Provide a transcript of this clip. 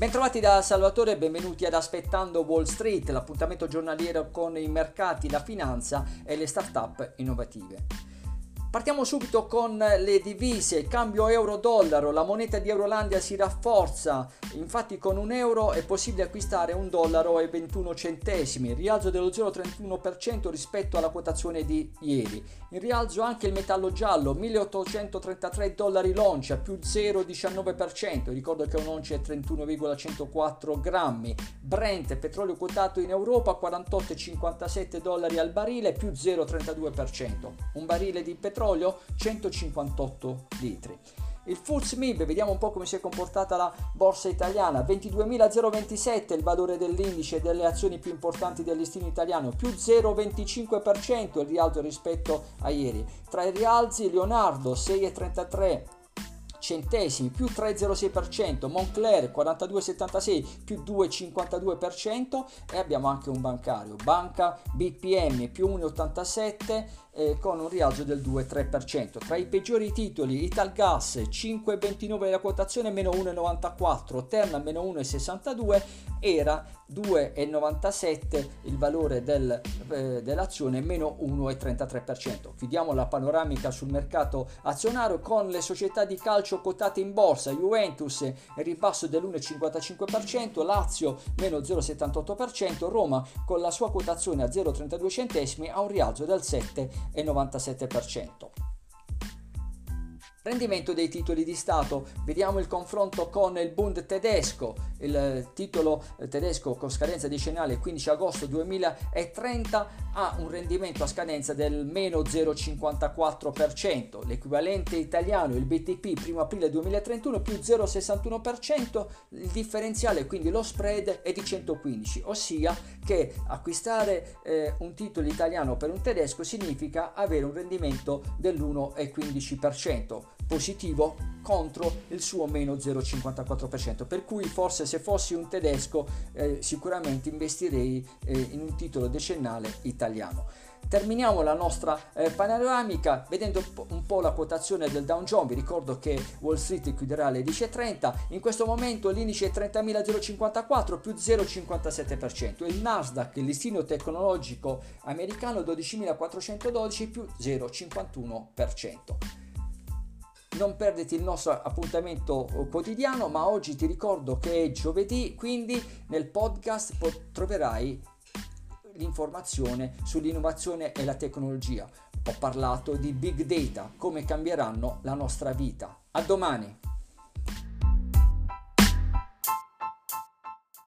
Bentrovati da Salvatore e benvenuti ad Aspettando Wall Street, l'appuntamento giornaliero con i mercati, la finanza e le start-up innovative. Partiamo subito con le divise, cambio euro-dollaro, la moneta di Eurolandia si rafforza, infatti con un euro è possibile acquistare un dollaro e 21 centesimi, rialzo dello 0,31% rispetto alla quotazione di ieri. In rialzo anche il metallo giallo, 1833 dollari l'oncia, più 0,19%, ricordo che un'oncia è 31,104 grammi. Brent, petrolio quotato in Europa, 48,57 dollari al barile, più 0,32%. Un barile di petrolio petrolio 158 litri. Il FULS MIB, vediamo un po' come si è comportata la borsa italiana, 22.027 il valore dell'indice delle azioni più importanti del listino italiano, più 0,25% il rialzo rispetto a ieri. Tra i rialzi Leonardo 6,33 centesimi più 3,06%, Moncler 42,76 più 2,52% e abbiamo anche un bancario, Banca BPM più 1,87 eh, con un rialzo del 2,3%. Tra i peggiori titoli Italgas 5,29 la quotazione meno 1,94, Terna meno 1,62, era 2,97 il valore del, eh, dell'azione meno 1,33%. Chiudiamo la panoramica sul mercato azionario con le società di calcio quotate in borsa, Juventus ribasso dell'1,55%, Lazio meno 0,78%, Roma con la sua quotazione a 0,32 centesimi ha un rialzo del 7 97%. Rendimento dei titoli di Stato, vediamo il confronto con il Bund tedesco, il titolo tedesco con scadenza decennale 15 agosto 2030 ha un rendimento a scadenza del meno 0,54%, l'equivalente italiano, il BTP 1 aprile 2031 più 0,61%, il differenziale quindi lo spread è di 115, ossia che acquistare eh, un titolo italiano per un tedesco significa avere un rendimento dell'1,15% positivo contro il suo meno 0,54%, per cui forse se fossi un tedesco eh, sicuramente investirei eh, in un titolo decennale italiano. Terminiamo la nostra eh, panoramica vedendo un po' la quotazione del Dow Jones. Vi ricordo che Wall Street chiuderà alle 10.30. In questo momento l'indice è 30.054 più 0,57%. Il Nasdaq, il listino tecnologico americano, 12.412 più 0,51% non perditi il nostro appuntamento quotidiano, ma oggi ti ricordo che è giovedì, quindi nel podcast troverai l'informazione sull'innovazione e la tecnologia. Ho parlato di big data, come cambieranno la nostra vita. A domani!